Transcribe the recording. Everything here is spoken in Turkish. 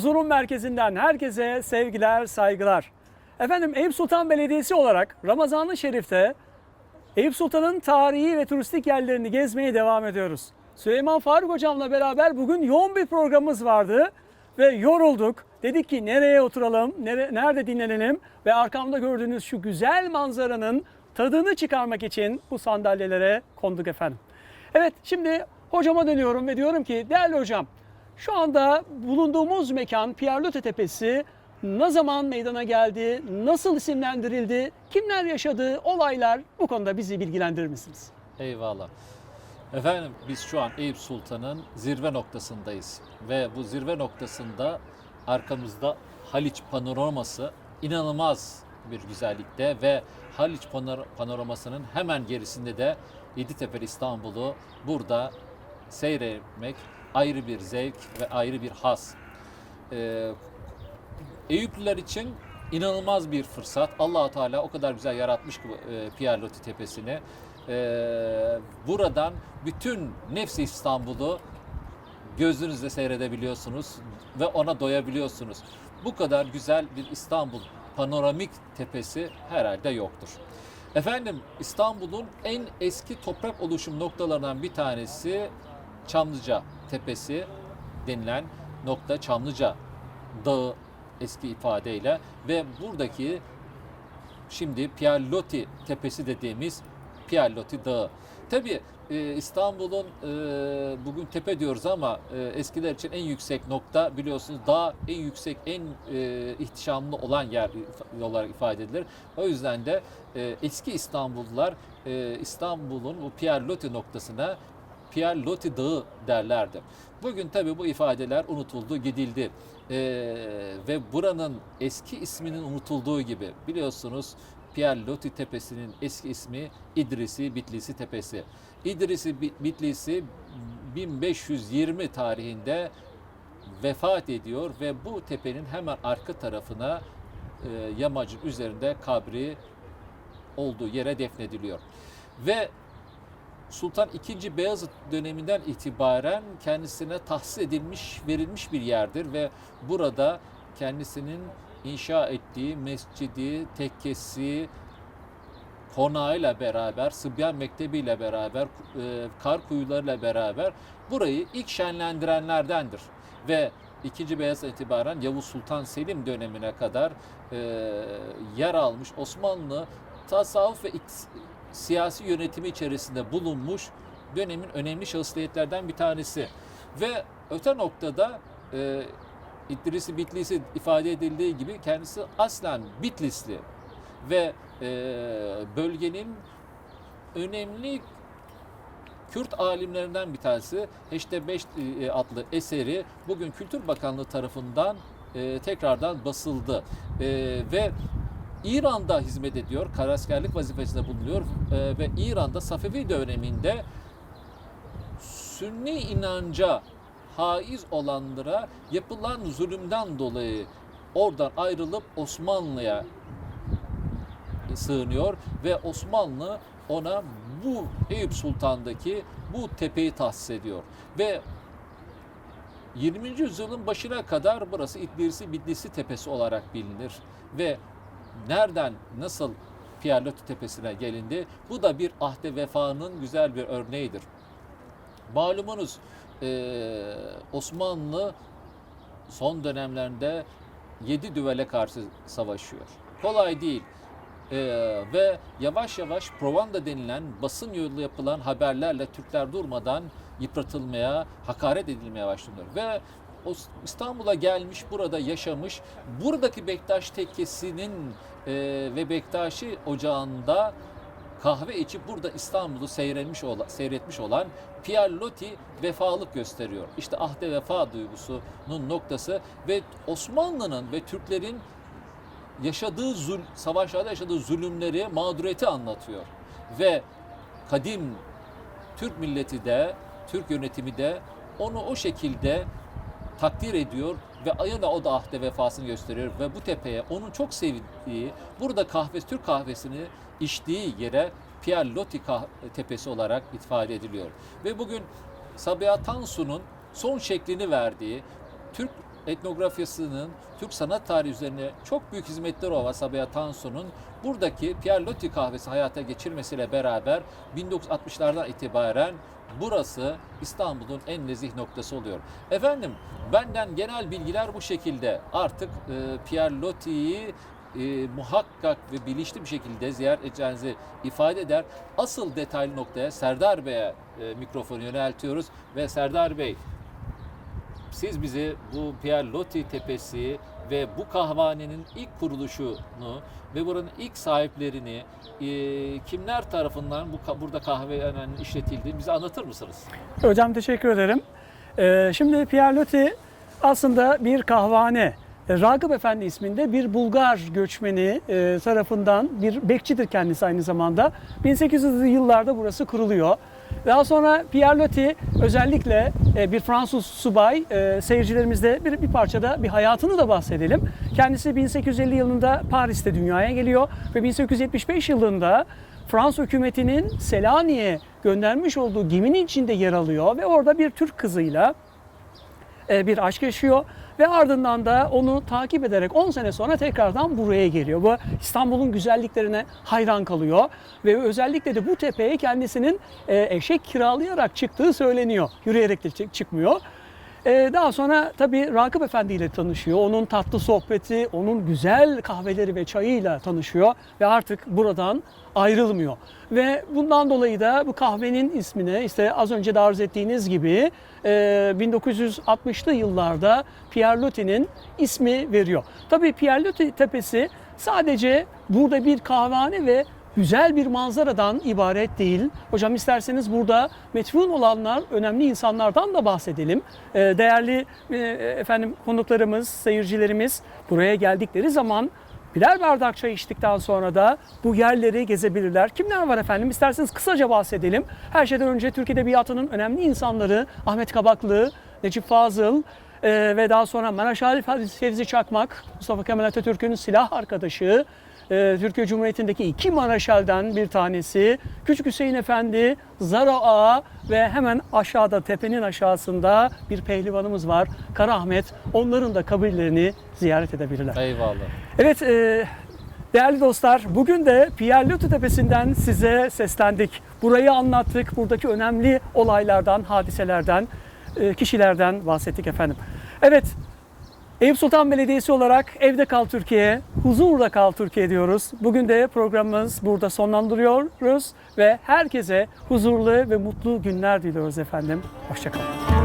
Forum Merkezi'nden herkese sevgiler, saygılar. Efendim Eyüp Sultan Belediyesi olarak Ramazan-ı Şerif'te Eyüp Sultan'ın tarihi ve turistik yerlerini gezmeye devam ediyoruz. Süleyman Faruk hocamla beraber bugün yoğun bir programımız vardı ve yorulduk. Dedik ki nereye oturalım, nere- nerede dinlenelim ve arkamda gördüğünüz şu güzel manzaranın tadını çıkarmak için bu sandalyelere konduk efendim. Evet şimdi hocama dönüyorum ve diyorum ki değerli hocam şu anda bulunduğumuz mekan Pierre Tepesi ne zaman meydana geldi, nasıl isimlendirildi, kimler yaşadı, olaylar bu konuda bizi bilgilendirir misiniz? Eyvallah. Efendim biz şu an Eyüp Sultan'ın zirve noktasındayız. Ve bu zirve noktasında arkamızda Haliç panoraması inanılmaz bir güzellikte ve Haliç panor- panoramasının hemen gerisinde de Yeditepe İstanbul'u burada seyretmek ayrı bir zevk ve ayrı bir has. Ee, Eyüplüler için inanılmaz bir fırsat. allah Teala o kadar güzel yaratmış ki e, Pierre Loti Tepesi'ni. Ee, buradan bütün nefsi İstanbul'u gözünüzle seyredebiliyorsunuz ve ona doyabiliyorsunuz. Bu kadar güzel bir İstanbul panoramik tepesi herhalde yoktur. Efendim İstanbul'un en eski toprak oluşum noktalarından bir tanesi Çamlıca Tepesi denilen nokta Çamlıca Dağı eski ifadeyle ve buradaki şimdi Pierre Loti Tepesi dediğimiz Pierre Loti Dağı. Tabi İstanbul'un e, bugün tepe diyoruz ama e, eskiler için en yüksek nokta biliyorsunuz dağ en yüksek en e, ihtişamlı olan yer olarak ifade edilir. O yüzden de e, eski İstanbullular e, İstanbul'un bu Pierre noktasına Pierre Loti Dağı derlerdi. Bugün tabi bu ifadeler unutuldu, gidildi. Ee, ve buranın eski isminin unutulduğu gibi biliyorsunuz Pierre Loti Tepesi'nin eski ismi İdrisi Bitlisi Tepesi. İdrisi Bi- Bitlisi 1520 tarihinde vefat ediyor ve bu tepenin hemen arka tarafına e, yamacın üzerinde kabri olduğu yere defnediliyor. Ve Sultan II. Beyazıt döneminden itibaren kendisine tahsis edilmiş, verilmiş bir yerdir ve burada kendisinin inşa ettiği mescidi, tekkesi, konağıyla beraber, Sıbyan Mektebi ile beraber, e, kar kuyularıyla beraber burayı ilk şenlendirenlerdendir. Ve 2. Beyazıt'tan itibaren Yavuz Sultan Selim dönemine kadar e, yer almış Osmanlı tasavvuf ve siyasi yönetimi içerisinde bulunmuş dönemin önemli şahsiyetlerden bir tanesi. Ve öte noktada e, İdrisi Bitlisi ifade edildiği gibi kendisi aslen Bitlisli ve e, bölgenin önemli Kürt alimlerinden bir tanesi Heşte 5 adlı eseri bugün Kültür Bakanlığı tarafından e, tekrardan basıldı. E, ve İran'da hizmet ediyor, karaskerlik vazifesinde bulunuyor e, ve İran'da Safevi döneminde Sünni inanca haiz olanlara yapılan zulümden dolayı oradan ayrılıp Osmanlı'ya sığınıyor ve Osmanlı ona bu Eyüp Sultan'daki bu tepeyi tahsis ediyor. Ve 20. yüzyılın başına kadar burası İdlisi Bitlisi Tepesi olarak bilinir. Ve nereden nasıl Pierloti Tepesi'ne gelindi? Bu da bir ahde vefanın güzel bir örneğidir. Malumunuz eee, Osmanlı son dönemlerinde yedi düvele karşı savaşıyor. Kolay değil. Ee, ve yavaş yavaş provanda denilen basın yolu yapılan haberlerle Türkler durmadan yıpratılmaya, hakaret edilmeye başlanıyor. Ve İstanbul'a gelmiş, burada yaşamış, buradaki Bektaş Tekkesi'nin e, ve Bektaşi Ocağı'nda kahve içip burada İstanbul'u seyretmiş, ola, seyretmiş olan Pierre Loti vefalık gösteriyor. İşte ahde vefa duygusunun noktası ve Osmanlı'nın ve Türklerin yaşadığı zul, savaşlarda yaşadığı zulümleri, mağduriyeti anlatıyor. Ve kadim Türk milleti de, Türk yönetimi de onu o şekilde takdir ediyor ve ayına o da ahde vefasını gösteriyor ve bu tepeye onun çok sevdiği, burada kahvesi, Türk kahvesini içtiği yere Pierre Loti tepesi olarak ifade ediliyor. Ve bugün Sabiha Tansu'nun son şeklini verdiği Türk etnografyasının Türk sanat tarihi üzerine çok büyük hizmetleri olan Sabiha Tansu'nun buradaki Pierre Loti kahvesi hayata geçirmesiyle beraber 1960'lardan itibaren burası İstanbul'un en nezih noktası oluyor. Efendim benden genel bilgiler bu şekilde. Artık e, Pierre Loti'yi e, muhakkak ve bilinçli bir şekilde ziyaret edeceğinizi ifade eder. Asıl detaylı noktaya Serdar Bey'e e, mikrofonu yöneltiyoruz ve Serdar Bey siz bize bu Pierre Loti Tepesi ve bu kahvanenin ilk kuruluşunu ve buranın ilk sahiplerini e, kimler tarafından bu burada kahvehanenin işletildiğini bize anlatır mısınız? Hocam teşekkür ederim. Ee, şimdi Pierre Loti aslında bir kahvane. E, Ragıp Efendi isminde bir Bulgar göçmeni e, tarafından bir bekçidir kendisi aynı zamanda. 1800'lü yıllarda burası kuruluyor. Daha sonra Pierre Loti özellikle e, bir Fransız subay e, seyircilerimizde bir, bir parçada bir hayatını da bahsedelim. Kendisi 1850 yılında Paris'te dünyaya geliyor ve 1875 yılında Fransız hükümetinin Selanik'e göndermiş olduğu geminin içinde yer alıyor ve orada bir Türk kızıyla e, bir aşk yaşıyor ve ardından da onu takip ederek 10 sene sonra tekrardan buraya geliyor. Bu İstanbul'un güzelliklerine hayran kalıyor ve özellikle de bu tepeye kendisinin e, eşek kiralayarak çıktığı söyleniyor. Yürüyerek de çık- çıkmıyor. E, Daha sonra tabii Rakip Efendi ile tanışıyor. Onun tatlı sohbeti, onun güzel kahveleri ve çayıyla tanışıyor ve artık buradan ayrılmıyor. Ve bundan dolayı da bu kahvenin ismini işte az önce de arz ettiğiniz gibi e, 1960'lı yıllarda Pierre Loti'nin ismi veriyor. Tabii Pierre Loti Tepesi sadece burada bir kahvehane ve güzel bir manzaradan ibaret değil. Hocam isterseniz burada metfun olanlar, önemli insanlardan da bahsedelim. Ee, Değerli e, efendim konuklarımız, seyircilerimiz buraya geldikleri zaman birer bardak çay içtikten sonra da bu yerleri gezebilirler. Kimler var efendim? İsterseniz kısaca bahsedelim. Her şeyden önce Türk Edebiyatı'nın önemli insanları Ahmet Kabaklı, Necip Fazıl, ee, ve daha sonra Maraşal Fevzi Çakmak, Mustafa Kemal Atatürk'ün silah arkadaşı, e, Türkiye Cumhuriyeti'ndeki iki Maraşal'den bir tanesi, Küçük Hüseyin Efendi, Zara Ağa ve hemen aşağıda tepenin aşağısında bir pehlivanımız var, Kara Ahmet. Onların da kabirlerini ziyaret edebilirler. Eyvallah. Evet e, değerli dostlar bugün de Pierre Tepesi'nden size seslendik. Burayı anlattık. Buradaki önemli olaylardan, hadiselerden, e, kişilerden bahsettik efendim. Evet Eyüp Sultan Belediyesi olarak Evde Kal Türkiye, Huzurla Kal Türkiye diyoruz. Bugün de programımız burada sonlandırıyoruz ve herkese huzurlu ve mutlu günler diliyoruz efendim. Hoşçakalın.